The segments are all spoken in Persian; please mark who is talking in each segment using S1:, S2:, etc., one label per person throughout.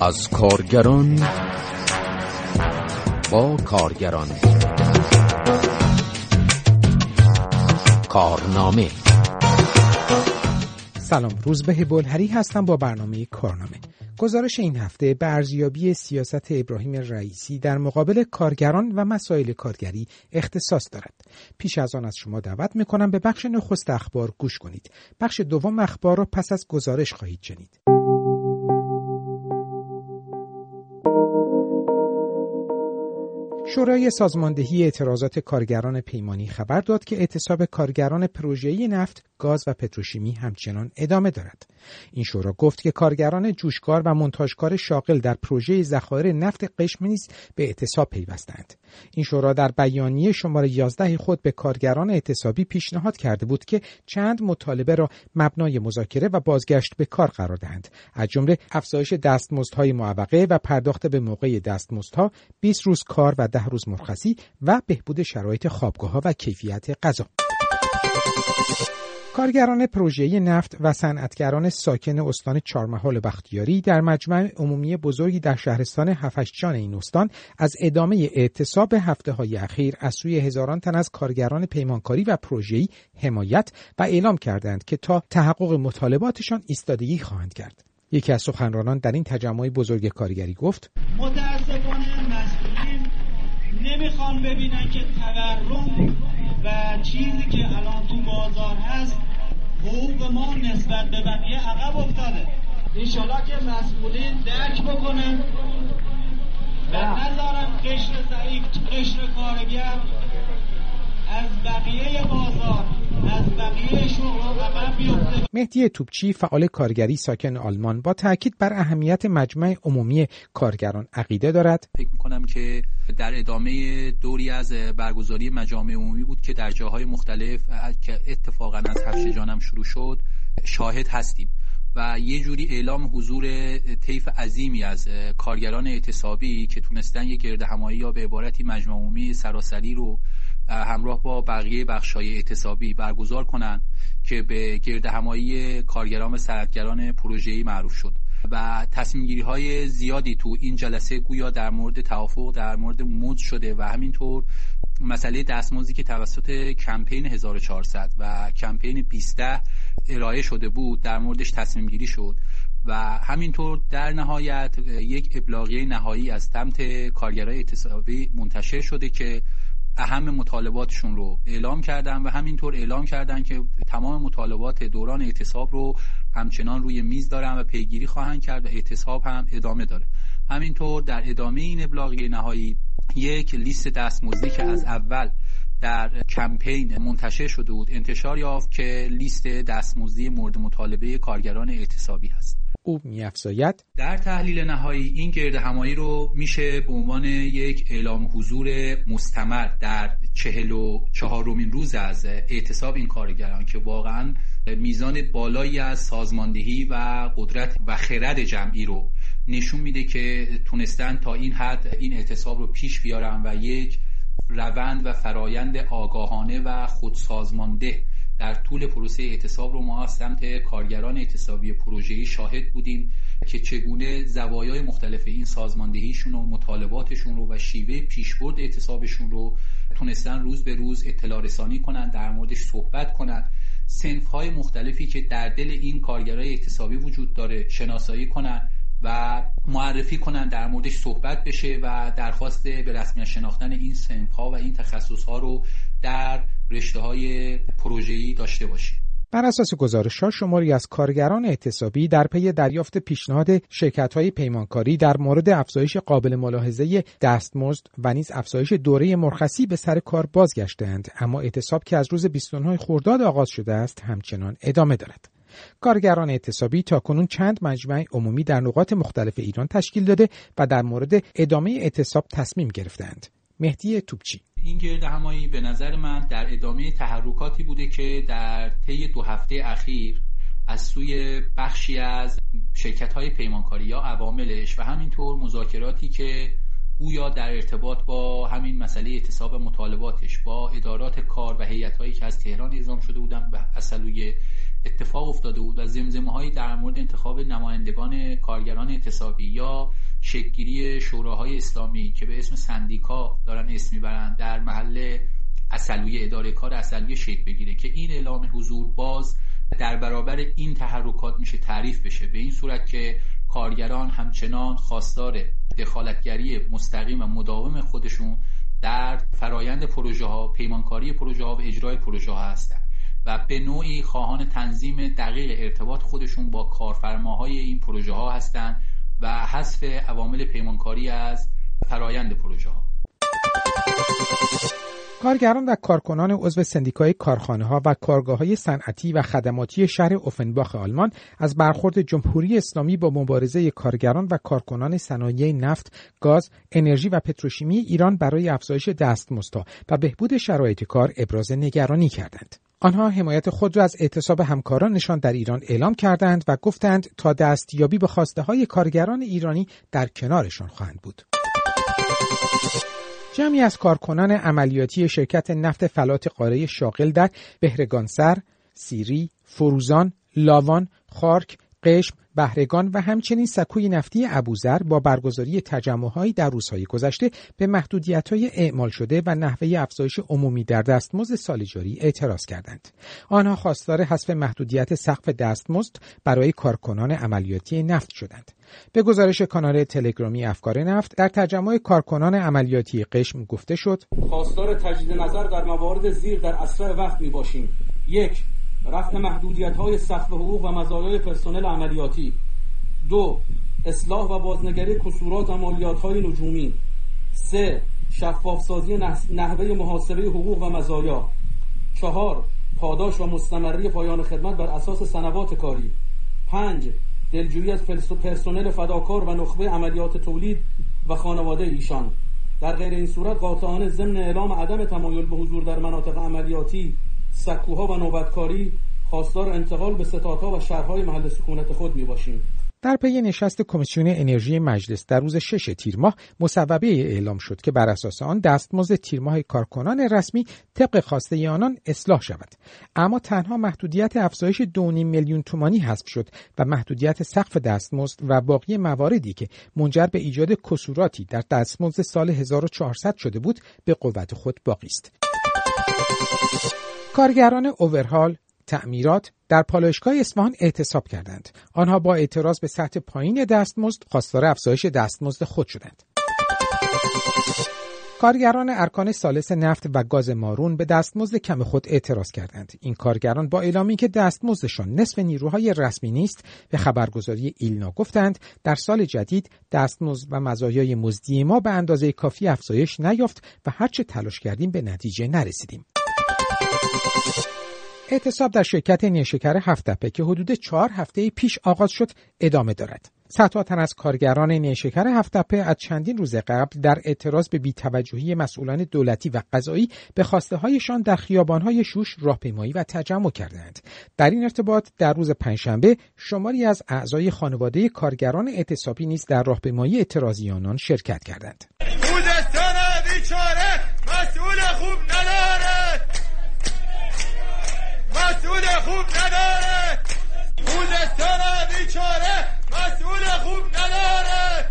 S1: از کارگران با کارگران کارنامه
S2: سلام روزبه بلهری هستم با برنامه کارنامه گزارش این هفته به ارزیابی سیاست ابراهیم رئیسی در مقابل کارگران و مسائل کارگری اختصاص دارد. پیش از آن از شما دعوت می‌کنم به بخش نخست اخبار گوش کنید. بخش دوم اخبار را پس از گزارش خواهید شنید. شورای سازماندهی اعتراضات کارگران پیمانی خبر داد که اعتصاب کارگران پروژه‌ای نفت، گاز و پتروشیمی همچنان ادامه دارد. این شورا گفت که کارگران جوشکار و منتاجکار شاغل در پروژه ذخایر نفت قشم نیز به اعتصاب پیوستند. این شورا در بیانیه شماره 11 خود به کارگران اعتصابی پیشنهاد کرده بود که چند مطالبه را مبنای مذاکره و بازگشت به کار قرار دهند. از جمله افزایش دستمزدهای معوقه و پرداخت به موقع دستمزدها، 20 روز کار و 10 روز مرخصی و بهبود شرایط خوابگاه و کیفیت غذا. کارگران پروژه نفت و صنعتگران ساکن استان چهارمحال بختیاری در مجمع عمومی بزرگی در شهرستان هفشجان این استان از ادامه اعتصاب هفته های اخیر از سوی هزاران تن از کارگران پیمانکاری و پروژه‌ای حمایت و اعلام کردند که تا تحقق مطالباتشان ایستادگی خواهند کرد. یکی از سخنرانان در این تجمع بزرگ کارگری گفت
S3: متاسفانه مسئولین نمی‌خوان ببینن که تورم و چیزی که الان تو بازار هست حقوق ما نسبت به بقیه عقب افتاده. انشالله که مسئولین درک بکنن. و نذارن قشر ضعیف قشر کارگر از بقیه بازار
S2: مهدی توپچی فعال کارگری ساکن آلمان با تاکید بر اهمیت مجمع عمومی کارگران عقیده دارد.
S4: فکر می‌کنم که در ادامه دوری از برگزاری مجامع عمومی بود که در جاهای مختلف که اتفاقا از هفشجان هم شروع شد شاهد هستیم. و یه جوری اعلام حضور طیف عظیمی از کارگران اعتصابی که تونستن یه گرد همایی یا به عبارتی مجمع عمومی سراسری رو همراه با بقیه بخشای اعتصابی برگزار کنند که به گرد همایی کارگران و صنعتگران پروژه‌ای معروف شد. و تصمیم گیری های زیادی تو این جلسه گویا در مورد توافق در مورد مد شده و همینطور مسئله دستمزدی که توسط کمپین 1400 و کمپین 20 ارائه شده بود در موردش تصمیم گیری شد و همینطور در نهایت یک ابلاغیه نهایی از سمت کارگرای اعتصابی منتشر شده که اهم مطالباتشون رو اعلام کردن و همینطور اعلام کردن که تمام مطالبات دوران اعتصاب رو همچنان روی میز دارن و پیگیری خواهند کرد و اعتصاب هم ادامه داره. همینطور در ادامه این ابلاغیه نهایی یک لیست دستمزدی که از اول در کمپین منتشر شده بود. انتشار یافت که لیست دستمزدی مورد مطالبه کارگران اعتصابی هست.
S2: او میافزاید.
S4: در تحلیل نهایی این گرد همایی رو میشه به عنوان یک اعلام حضور مستمر در چهل و چهارمین روز از اعتصاب این کارگران که واقعا میزان بالایی از سازماندهی و قدرت و خرد جمعی رو نشون میده که تونستن تا این حد این اعتصاب رو پیش بیارن و یک روند و فرایند آگاهانه و خودسازمانده در طول پروسه اعتصاب رو ما از سمت کارگران اعتصابی پروژه‌ای شاهد بودیم که چگونه زوایای مختلف این سازماندهیشون و مطالباتشون رو و شیوه پیشبرد اعتصابشون رو تونستن روز به روز اطلاع رسانی کنن در موردش صحبت کنن. سنف های مختلفی که در دل این کارگرای اعتصابی وجود داره شناسایی کنن و معرفی کنن در موردش صحبت بشه و درخواست به رسمیت شناختن این سنف ها و این تخصص ها رو در رشته های پروژه‌ای داشته باشیم
S2: بر اساس گزارش ها شماری از کارگران اعتصابی در پی دریافت پیشنهاد شرکت های پیمانکاری در مورد افزایش قابل ملاحظه دستمزد و نیز افزایش دوره مرخصی به سر کار بازگشتند اما اعتصاب که از روز 29 خرداد آغاز شده است همچنان ادامه دارد. کارگران اعتصابی تا کنون چند مجمع عمومی در نقاط مختلف ایران تشکیل داده و در مورد ادامه اعتصاب تصمیم گرفتند مهدی توپچی
S4: این گرد همایی به نظر من در ادامه تحرکاتی بوده که در طی دو هفته اخیر از سوی بخشی از شرکت های پیمانکاری یا عواملش و همینطور مذاکراتی که گویا در ارتباط با همین مسئله اعتصاب مطالباتش با ادارات کار و هیئت هایی که از تهران اعزام شده بودن و اصلوی اتفاق افتاده بود و زمزمه هایی در مورد انتخاب نمایندگان کارگران اعتصابی یا شکلگیری شوراهای اسلامی که به اسم سندیکا دارن اسم می‌برند در محل اصلوی اداره کار اصلوی شکل بگیره که این اعلام حضور باز در برابر این تحرکات میشه تعریف بشه. به این صورت که کارگران همچنان خواستار دخالتگری مستقیم و مداوم خودشون در فرایند پروژه ها پیمانکاری پروژه ها و اجرای پروژه ها هستند و به نوعی خواهان تنظیم دقیق ارتباط خودشون با کارفرماهای این پروژه ها هستند و حذف عوامل پیمانکاری از فرایند پروژه ها
S2: کارگران و کارکنان عضو سندیکای کارخانه ها و کارگاه های صنعتی و خدماتی شهر اوفنباخ آلمان از برخورد جمهوری اسلامی با مبارزه کارگران و کارکنان صنایع نفت، گاز، انرژی و پتروشیمی ایران برای افزایش دستمزدها و بهبود شرایط کار ابراز نگرانی کردند. آنها حمایت خود را از اعتصاب همکارانشان در ایران اعلام کردند و گفتند تا دستیابی به خواسته های کارگران ایرانی در کنارشان خواهند بود. جمعی از کارکنان عملیاتی شرکت نفت فلات قاره شاغل در بهرگانسر، سیری، فروزان، لاوان، خارک، قشم، بهرگان و همچنین سکوی نفتی ابوذر با برگزاری تجمعهایی در روزهای گذشته به محدودیت‌های اعمال شده و نحوه افزایش عمومی در دستمزد سال جاری اعتراض کردند. آنها خواستار حذف محدودیت سقف دستمزد برای کارکنان عملیاتی نفت شدند. به گزارش کانال تلگرامی افکار نفت در تجمع کارکنان عملیاتی قشم گفته شد
S5: خواستار تجدید نظر در موارد زیر در اسرع وقت می باشیم یک رفع محدودیت های سقف حقوق و مزایای پرسنل عملیاتی. دو اصلاح و بازنگری کسورات و مالیات های نجومی. سه شفافسازی نحوه محاسبه حقوق و مزایا. چهار پاداش و مستمری پایان خدمت بر اساس سنوات کاری. پنج دلجویی از پرسنل فداکار و نخبه عملیات تولید و خانواده ایشان. در غیر این صورت قاطعانه ضمن اعلام عدم تمایل به حضور در مناطق عملیاتی سکوها و نوبتکاری خواستار انتقال به ستادها و شهرهای محل سکونت خود می باشیم.
S2: در پی نشست کمیسیون انرژی مجلس در روز شش تیر ماه مصوبه اعلام شد که بر اساس آن دستمزد تیر ماه کارکنان رسمی طبق خواسته آنان اصلاح شود اما تنها محدودیت افزایش 2.5 میلیون تومانی حذف شد و محدودیت سقف دستمزد و باقی مواردی که منجر به ایجاد کسوراتی در دستمزد سال 1400 شده بود به قوت خود باقی است کارگران اوورهال تعمیرات در پالایشگاه اصفهان اعتصاب کردند. آنها با اعتراض به سطح پایین دستمزد خواستار افزایش دستمزد خود شدند. کارگران ارکان سالس نفت و گاز مارون به دستمزد کم خود اعتراض کردند. این کارگران با اعلامی که دستمزدشان نصف نیروهای رسمی نیست به خبرگزاری ایلنا گفتند در سال جدید دستمزد و مزایای مزدی ما به اندازه کافی افزایش نیافت و هرچه تلاش کردیم به نتیجه نرسیدیم. اعتصاب در شرکت نیشکر هفتپه که حدود چهار هفته پیش آغاز شد ادامه دارد. صدها تن از کارگران نیشکر هفتپه از چندین روز قبل در اعتراض به بیتوجهی مسئولان دولتی و قضایی به خواسته هایشان در خیابانهای شوش راهپیمایی و تجمع کردند. در این ارتباط در روز پنجشنبه شماری از اعضای خانواده کارگران اعتصابی نیز در راهپیمایی اعتراضی آنان شرکت کردند. خوب نداره مسئول خوب نداره. خوزستان بیچاره. مسئول خوب نداره.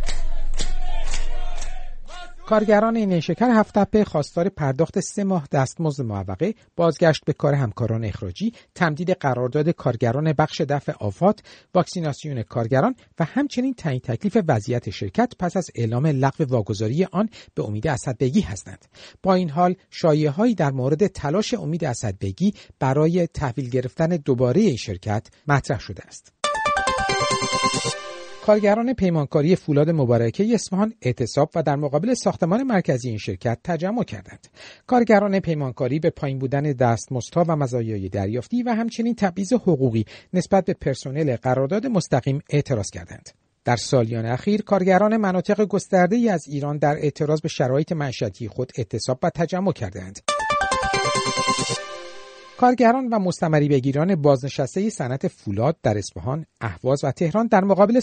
S2: کارگران نیشکر هفتپه خواستار پرداخت سه ماه دستمزد معوقه، بازگشت به کار همکاران اخراجی، تمدید قرارداد کارگران بخش دفع آفات، واکسیناسیون کارگران و همچنین تعیین تکلیف وضعیت شرکت پس از اعلام لغو واگذاری آن به امید اسدبگی هستند. با این حال شایعههایی در مورد تلاش امید اسدبگی برای تحویل گرفتن دوباره شرکت مطرح شده است. کارگران پیمانکاری فولاد مبارکه اصفهان اعتصاب و در مقابل ساختمان مرکزی این شرکت تجمع کردند. کارگران پیمانکاری به پایین بودن دستمزدها و مزایای دریافتی و همچنین تبعیض حقوقی نسبت به پرسنل قرارداد مستقیم اعتراض کردند. در سالیان اخیر کارگران مناطق گسترده ای از ایران در اعتراض به شرایط معیشتی خود اعتصاب و تجمع کردند. کارگران و مستمری بگیران بازنشسته صنعت فولاد در اصفهان، اهواز و تهران در مقابل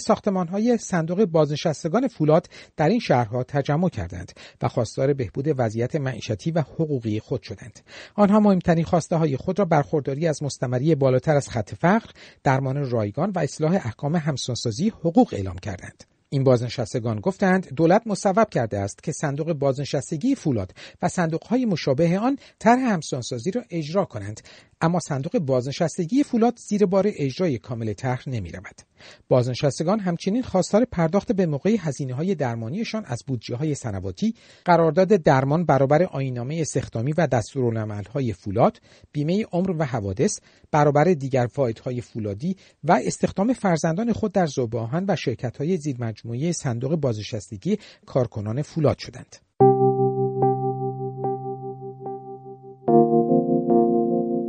S2: های صندوق بازنشستگان فولاد در این شهرها تجمع کردند و خواستار بهبود وضعیت معیشتی و حقوقی خود شدند. آنها مهمترین خواسته های خود را برخورداری از مستمری بالاتر از خط فقر، درمان رایگان و اصلاح احکام همسانسازی حقوق اعلام کردند. این بازنشستگان گفتند دولت مصوب کرده است که صندوق بازنشستگی فولاد و صندوقهای مشابه آن طرح همسانسازی را اجرا کنند اما صندوق بازنشستگی فولاد زیر بار اجرای کامل طرح نمی رود. بازنشستگان همچنین خواستار پرداخت به موقع هزینه های درمانیشان از بودجه های سنواتی، قرارداد درمان برابر آینامه استخدامی و دستورالعمل های فولاد، بیمه عمر و حوادث، برابر دیگر های فولادی و استخدام فرزندان خود در زوباهن و شرکت های زیرمجموعه صندوق بازنشستگی کارکنان فولاد شدند.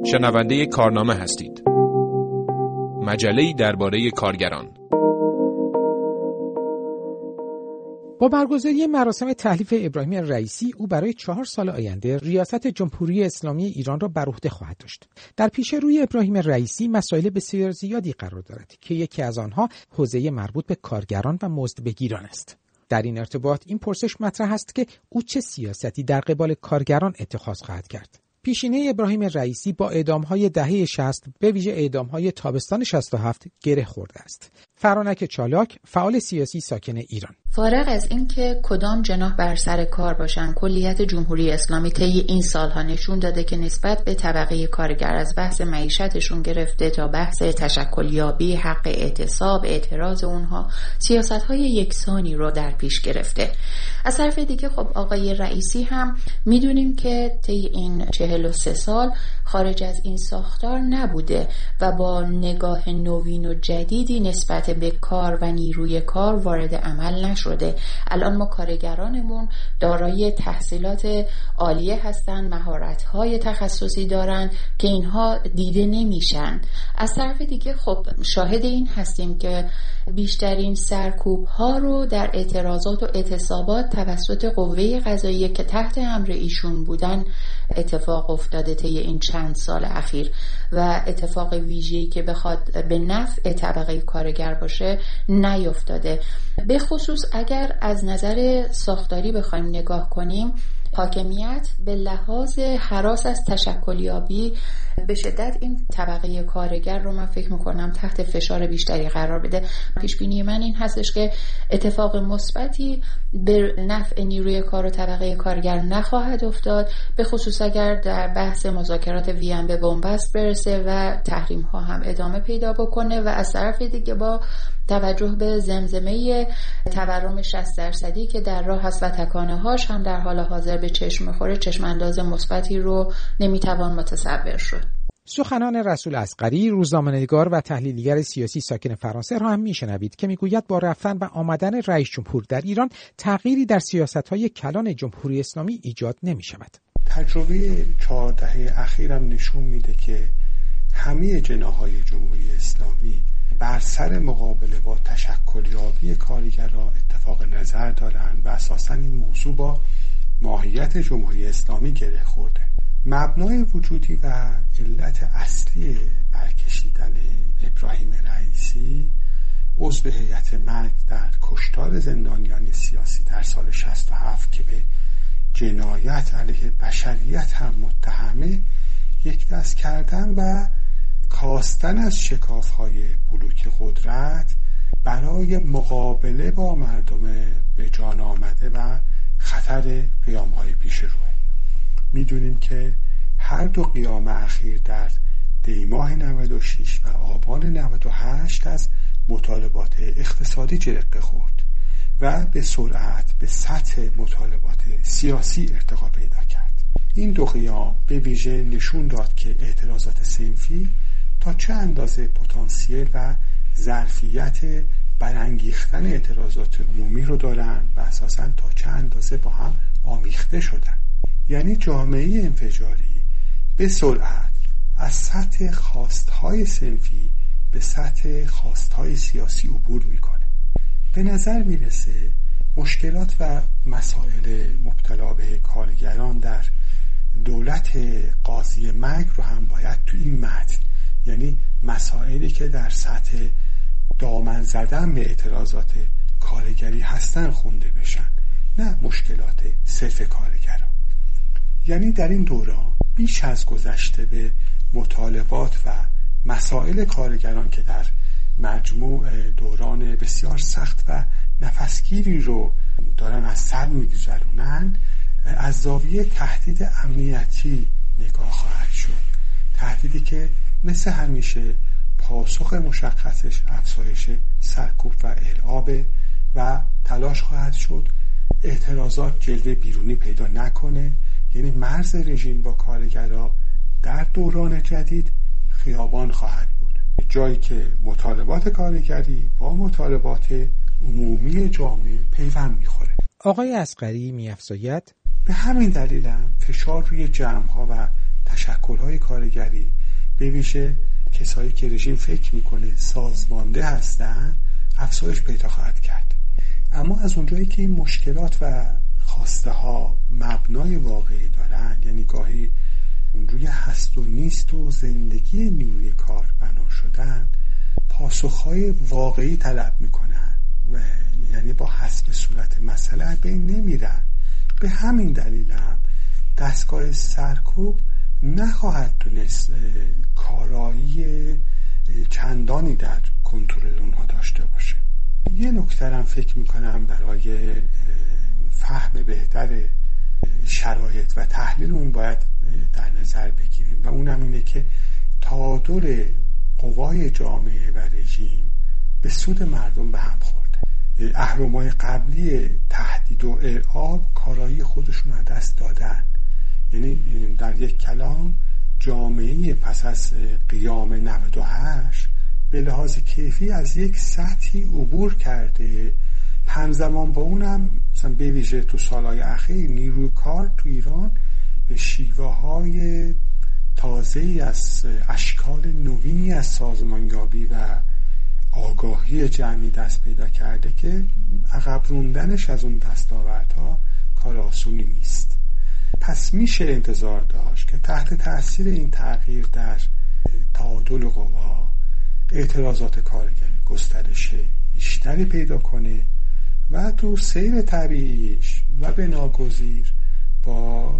S6: شنونده کارنامه هستید مجله درباره کارگران.
S2: با برگزاری مراسم تحلیف ابراهیم رئیسی او برای چهار سال آینده ریاست جمهوری اسلامی ایران را بر عهده خواهد داشت. در پیش روی ابراهیم رئیسی مسائل بسیار زیادی قرار دارد که یکی از آنها حوزه مربوط به کارگران و مزد بگیران است. در این ارتباط این پرسش مطرح است که او چه سیاستی در قبال کارگران اتخاذ خواهد کرد. پیشینه ابراهیم رئیسی با اعدامهای دهه 60 به ویژه اعدامهای تابستان 67 گره خورده است. فرانک چالاک فعال سیاسی ساکن ایران.
S7: فارغ از اینکه کدام جناح بر سر کار باشن کلیت جمهوری اسلامی طی این سالها نشون داده که نسبت به طبقه کارگر از بحث معیشتشون گرفته تا بحث تشکلیابی حق اعتصاب اعتراض اونها سیاست های یکسانی رو در پیش گرفته. از طرف دیگه خب آقای رئیسی هم می‌دونیم که طی این چهل و سه سال خارج از این ساختار نبوده و با نگاه نوین و جدیدی نسبت به کار و نیروی کار وارد عمل نشده. الان ما کارگرانمون دارای تحصیلات عالیه هستند مهارت های تخصصی دارن که اینها دیده نمیشن. از طرف دیگه خب شاهد این هستیم که بیشترین سرکوب ها رو در اعتراضات و اعتصابات توسط قوه قضاییه که تحت امر ایشون بودن اتفاق افتاده طی این چند سال اخیر و اتفاق ویژه‌ای که بخواد به نفع طبقه کارگر باشه نیفتاده. به خصوص اگر از نظر ساختاری بخوایم نگاه کنیم حاکمیت به لحاظ حراس از تشکلیابی به شدت این طبقه کارگر رو من فکر می‌کنم تحت فشار بیشتری قرار بده. پیش بینی من این هستش که اتفاق مثبتی به نفع نیروی کار و طبقه کارگر نخواهد افتاد به خصوص اگر در بحث مذاکرات وین به بنبست برسه و تحریم ها هم ادامه پیدا بکنه و از طرف دیگه با توجه به زمزمه تورم 60 درصدی که در راه هست و تکانه هاش هم در حال حاضر به چشم می‌خوره چشم انداز مثبتی رو نمی‌توان متصور شد.
S2: سخنان رسول اسقری روزنامه‌نگار و تحلیلگر سیاسی ساکن فرانسه را هم میشنوید که می‌گوید با رفتن و آمدن رئیس جمهور در ایران تغییری در سیاست‌های کلان جمهوری اسلامی ایجاد نمی شود.
S8: تجربه چهار دهه اخیرم نشون میده که همه جناهای جمهوری اسلامی بر سر مقابله با تشکلیابی کارگرها اتفاق نظر دارند و اساسا این موضوع با ماهیت جمهوری اسلامی گره خورده مبنای وجودی و علت اصلی برکشیدن ابراهیم رئیسی عضو هیئت مرگ در کشتار زندانیان سیاسی در سال 67 که به جنایت علیه بشریت هم متهمه یک دست کردن و کاستن از شکاف های بلوک قدرت برای مقابله با مردم به جان آمده و خطر قیام های پیش روه. می‌دونیم که هر دو قیام اخیر در دیماه 96 و آبان 98 از مطالبات اقتصادی جرقه خورد و به سرعت به سطح مطالبات سیاسی ارتقا پیدا کرد. این دو قیام به ویژه نشون داد که اعتراضات سنفی تا چه اندازه پتانسیل و ظرفیت برانگیختن اعتراضات عمومی رو دارن و اساسا تا چه اندازه با هم آمیخته شدن. یعنی جامعه انفجاری به سرعت از سطح خواستهای سنفی به سطح خواستهای سیاسی عبور می‌کنه. به نظر می‌رسه مشکلات و مسائل مبتلا به کارگران در دولت قاضی مرگ رو هم باید تو این متن یعنی مسائلی که در سطح دامن زدن به اعتراضات کارگری هستن خونده بشن. نه مشکلات صرف کارگران. یعنی در این دوران بیش از گذشته به مطالبات و مسائل کارگران که در مجموع دوران بسیار سخت و نفسگیری رو دارن از سر میگذرونن از زاویه تهدید امنیتی نگاه خواهد شد. تهدیدی که مثل همیشه پاسخ مشخصش افزایش سرکوب و ارعاب و تلاش خواهد شد. اعتراضات جلوه بیرونی پیدا نکنه. یعنی مرز رژیم با کارگرا در دوران جدید خیابان خواهد بود. جایی که مطالبات کارگری با مطالبات عمومی جامعه پیوند می‌خوره.
S2: آقای اسقری میافزاید؟
S8: به همین دلیلم فشار روی جمعها و تشکلهای کارگری به ویژه کسایی که رژیم فکر می‌کنه سازمانده هستن افزایش پیدا خواهد کرد. اما از اونجایی که این مشکلات و خواسته ها مبنای واقعی دارن یعنی گاهی روی هست و نیست و زندگی نیروی کار بنا شدن پاسخهای واقعی طلب می‌کنن و یعنی با حسب صورت مسئله بین نمیرن. به همین دلیل هم دستگاه سرکوب نخواهد تونست کارایی چندانی در کنترل اونها داشته باشه. یه نکترم فکر می‌کنم برای فهم بهتر شرایط و تحلیل اون باید در نظر بگیریم و اونم اینه که تعادل قوای جامعه و رژیم به سود مردم به هم خورده. اهرمای قبلی تهدید و ارعاب کارایی خودشون از دست دادن. یعنی در یک کلام جامعه پس از قیام 98 به لحاظ کیفی از یک سطحی عبور کرده همزمان با اونم مثلا بویژه تو سالهای اخیر نیروی کار تو ایران به شیوه های تازه از اشکال نوینی از سازمانیابی و آگاهی جمعی دست پیدا کرده که عقب روندنش از اون دستاوردها کار آسونی نیست. پس میشه انتظار داشت که تحت تاثیر این تغییر در تعادل قوا اعتراضات کارگری گسترش بیشتری پیدا کنه و تو سیر طبیعیش و به ناگزیر با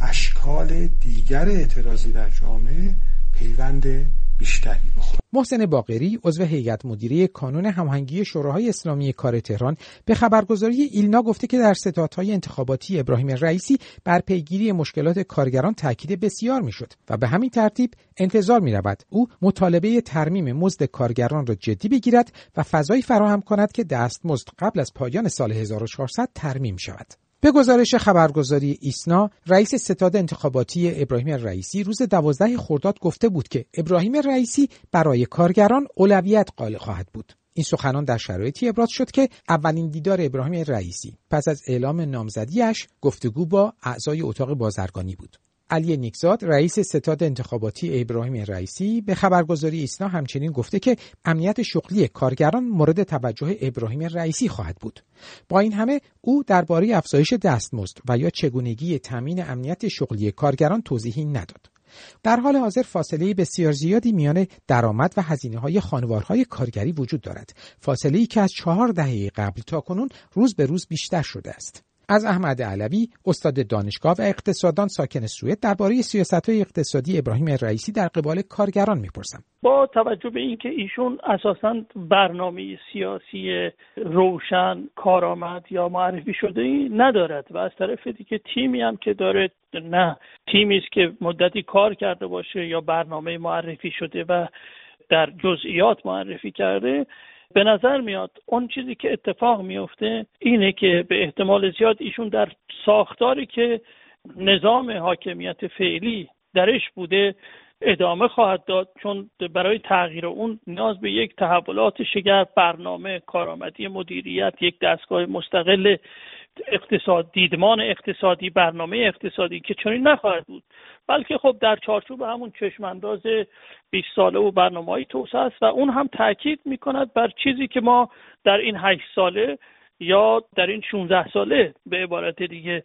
S8: اشکال دیگر اعتراضی در جامعه پیوند بیشتری بخورد
S2: محسن باقری عضو هیئت مدیره کانون هماهنگی شوراهای اسلامی کار تهران به خبرگزاری ایلنا گفته که در ستادهای انتخاباتی ابراهیم رئیسی بر پیگیری مشکلات کارگران تاکید بسیار می‌شد و به همین ترتیب انتظار می رود او مطالبه ترمیم مزد کارگران را جدی بگیرد و فضایی فراهم کند که دستمزد قبل از پایان سال 1400 ترمیم شود. به گزارش خبرگزاری ایسنا رئیس ستاد انتخاباتی ابراهیم رئیسی روز دوازده خرداد گفته بود که ابراهیم رئیسی برای کارگران اولویت قائل خواهد بود. این سخنان در شرایطی ابراز شد که اولین دیدار ابراهیم رئیسی پس از اعلام نامزدیش گفتگو با اعضای اتاق بازرگانی بود. علی نیکزاد رئیس ستاد انتخاباتی ابراهیم رئیسی به خبرگزاری ایسنا همچنین گفته که امنیت شغلی کارگران مورد توجه ابراهیم رئیسی خواهد بود. با این همه او درباره افزایش دستمزد و یا چگونگی تامین امنیت شغلی کارگران توضیحی نداد. در حال حاضر فاصله بسیار زیادی میان درآمد و هزینه های خانوارهای کارگری وجود دارد. فاصله ای که از چهار دهه قبل تا کنون روز به روز بیشتر شده است. از احمد علوی استاد دانشگاه و اقتصاددان ساکن سوئد درباره های اقتصادی ابراهیم رئیسی در قبال کارگران می‌پرسم.
S9: با توجه به اینکه ایشون اساسا برنامه سیاسی روشن کارآمد یا معرفی شده ای ندارد و از طرف دیگه تیمی هم که داره نه تیمی است که مدتی کار کرده باشه یا برنامه معرفی شده و در جزئیات معرفی کرده به نظر میاد اون چیزی که اتفاق میفته اینه که به احتمال زیاد ایشون در ساختاری که نظام حاکمیت فعلی درش بوده ادامه خواهد داد چون برای تغییر اون نیاز به یک تحولات شگرف برنامه کارآمدی مدیریت یک دستگاه مستقل اقتصاد دیدمان اقتصادی برنامه اقتصادی که چنین نخواهد بود. بلکه خب در چارچوب همون چشمانداز 20 ساله و برنامه های توسعه است و اون هم تاکید می کند بر چیزی که ما در این 8 ساله یا در این 16 ساله به عبارت دیگه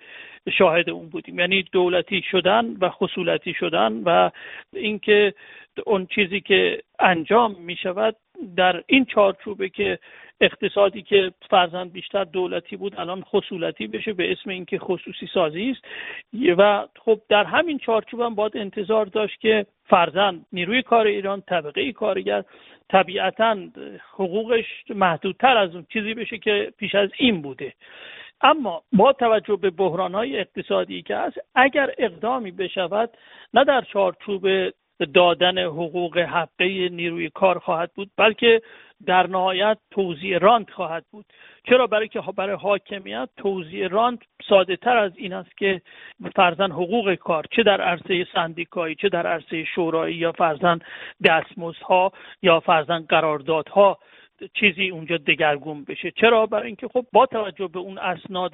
S9: شاهد اون بودیم. یعنی دولتی شدن و خصولتی شدن و اینکه اون چیزی که انجام می شود در این چارچوبه که اقتصادی که فرزند بیشتر دولتی بود الان خصولتی بشه به اسم اینکه خصوصی سازی است. و خب در همین چارچوب هم باید انتظار داشت که فرزند نیروی کار ایران طبقه کارگر طبیعتا حقوقش محدودتر از اون چیزی بشه که پیش از این بوده. اما با توجه به های اقتصادی که هست اگر اقدامی بشود نه در چارچوب دادن حقوق حقه نیروی کار خواهد بود بلکه در نهایت توزیع رانت خواهد بود. چرا؟ برای که برای حاکمیت توزیع رانت ساده تر از این است که فرزن حقوق کار چه در عرصه سندیکایی چه در عرصه شورایی یا فرزن دستمزدها یا فرزن قراردادها چیزی اونجا دگرگون بشه. چرا؟ برای اینکه خب با توجه به اون اسناد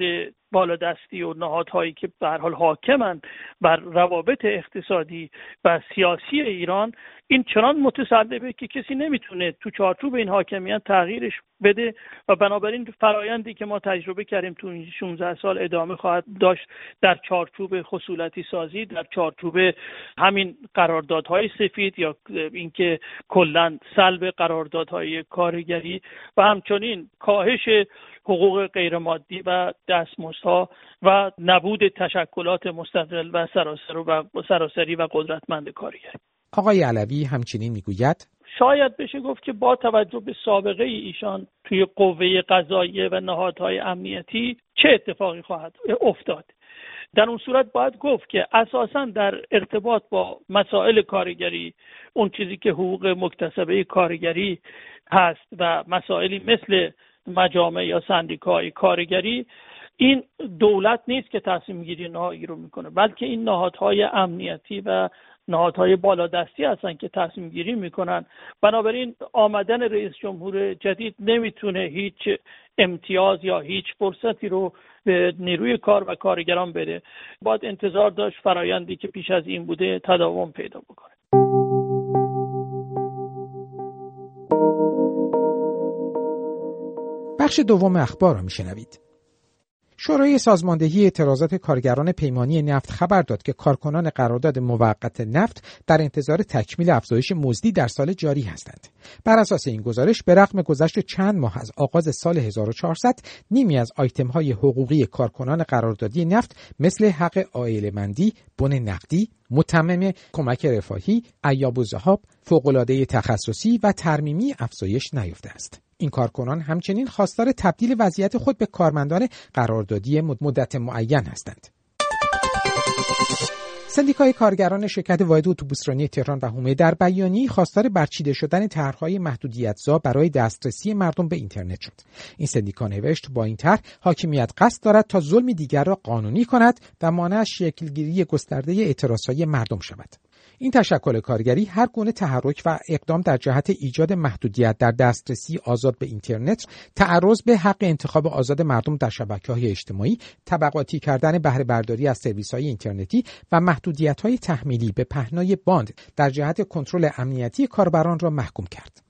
S9: بالادستی و نهادهایی که به حال حاکمند بر روابط اقتصادی و سیاسی ایران این چنان متسلبه که کسی نمی‌تونه تو چارچوب این حاکمیت تغییرش بده و بنابراین فرایندی که ما تجربه کردیم تو این 16 سال ادامه خواهد داشت در چارچوب خصولتی سازی در چارچوب همین قراردادهای سفید یا اینکه کلا سلب قراردادهای کارگری و همچنین کاهش حقوق غیرمادی و دستمزدها و نبود تشکلات مستقل و سراسر و سراسری و قدرتمند کارگری
S2: آقای علوی همچنین می‌گوید
S9: شاید بشه گفت که با توجه به سابقه ایشان توی قوه قضاییه و نهادهای امنیتی چه اتفاقی خواهد افتاد. در اون صورت باید گفت که اساسا در ارتباط با مسائل کارگری اون چیزی که حقوق مکتسبه کارگری هست و مسائلی مثل مجامع یا سندیکای کارگری این دولت نیست که تصمیم گیری نهایی رو می‌کنه بلکه این نهادهای امنیتی و نهادهای بالادستی هستن که تصمیم گیری می‌کنن. بنابراین آمدن رئیس جمهور جدید نمی‌تونه هیچ امتیاز یا هیچ فرصتی رو به نیروی کار و کارگران بده. باید انتظار داشت فرایندی که پیش از این بوده تداوم پیدا بکنه.
S2: بخش دوم اخبار را میشنوید شورای سازماندهی اعتراضات کارگران پیمانی نفت خبر داد که کارکنان قرارداد موقت نفت در انتظار تکمیل افزایش مزدی در سال جاری هستند. بر اساس این گزارش به رغم گذشت چند ماه از آغاز سال 1400 نیمی از آیتم های حقوقی کارکنان قراردادی نفت مثل حق آیل مندی، بن نقدی، متمم کمک رفاهی، ایاب و زهاب، فوقالعاده تخصصی و ترمیمی افزایش نیافته است. این کارکنان همچنین خواستار تبدیل وضعیت خود به کارمندان قراردادی مدت معین هستند. سندیکای کارگران شرکت واحد اتوبوسرانی تهران و هومه در بیانی خواستار برچیده شدن طرحهای محدودیتزا برای دسترسی مردم به اینترنت شد این سندیکا نوشت با این طرح حاکمیت قصد دارد تا ظلم دیگر را قانونی کند و مانع شکلگیری گسترده اعتراضهای مردم شود این تشکل کارگری هر گونه تحرک و اقدام در جهت ایجاد محدودیت در دسترسی آزاد به اینترنت تعرض به حق انتخاب آزاد مردم در شبکه های اجتماعی طبقاتی کردن بهره برداری از سرویس های اینترنتی و محدودیت های تحمیلی به پهنای باند در جهت کنترل امنیتی کاربران را محکوم کرد.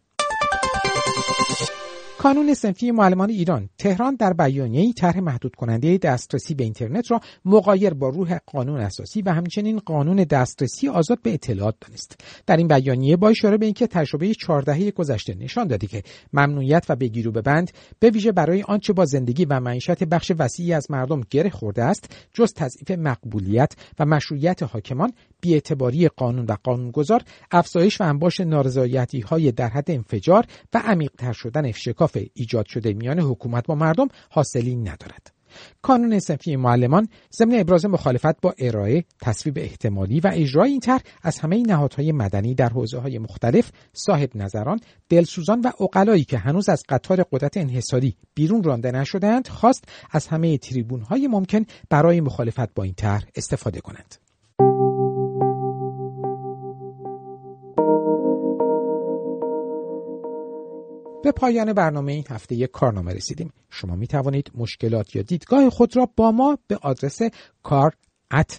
S2: کانون سنفی معلمان ایران تهران در بیانیه‌ای طرح محدود کننده دسترسی به اینترنت را مقایر با روح قانون اساسی و همچنین قانون دسترسی آزاد به اطلاعات دانست. در این بیانیه با اشاره به اینکه تجربه 14 گذشته نشان داده که ممنوعیت و بگیرو به بند به ویژه برای آنچه با زندگی و معیشت بخش وسیعی از مردم گره خورده است جز تضعیف مقبولیت و مشروعیت حاکمان بیاعتباری قانون و قانونگذار افزایش و انباش نارضایتی های در حد انفجار و عمیقتر شدن اشکاف ایجاد شده میان حکومت با مردم حاصلی ندارد. کانون صنفی معلمان ضمن ابراز مخالفت با ارائه تصویب احتمالی و اجرای این طرح از همه نهادهای مدنی در حوزه های مختلف صاحب نظران دلسوزان و اقلایی که هنوز از قطار قدرت انحصاری بیرون رانده نشدهاند خواست از همه تریبون های ممکن برای مخالفت با این طرح استفاده کنند. به پایان برنامه این هفته یک کارنامه رسیدیم شما می توانید مشکلات یا دیدگاه خود را با ما به آدرس کار at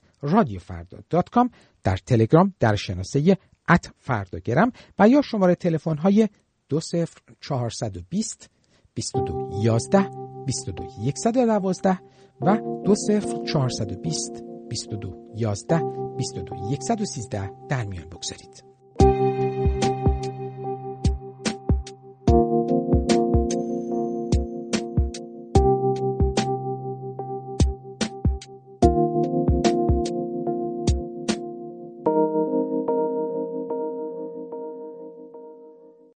S2: در تلگرام در شناسه ات فرداگرم و یا شماره تلفن های 20420 22 11 22 112 و 20 420 22 11 22 113 در میان بگذارید.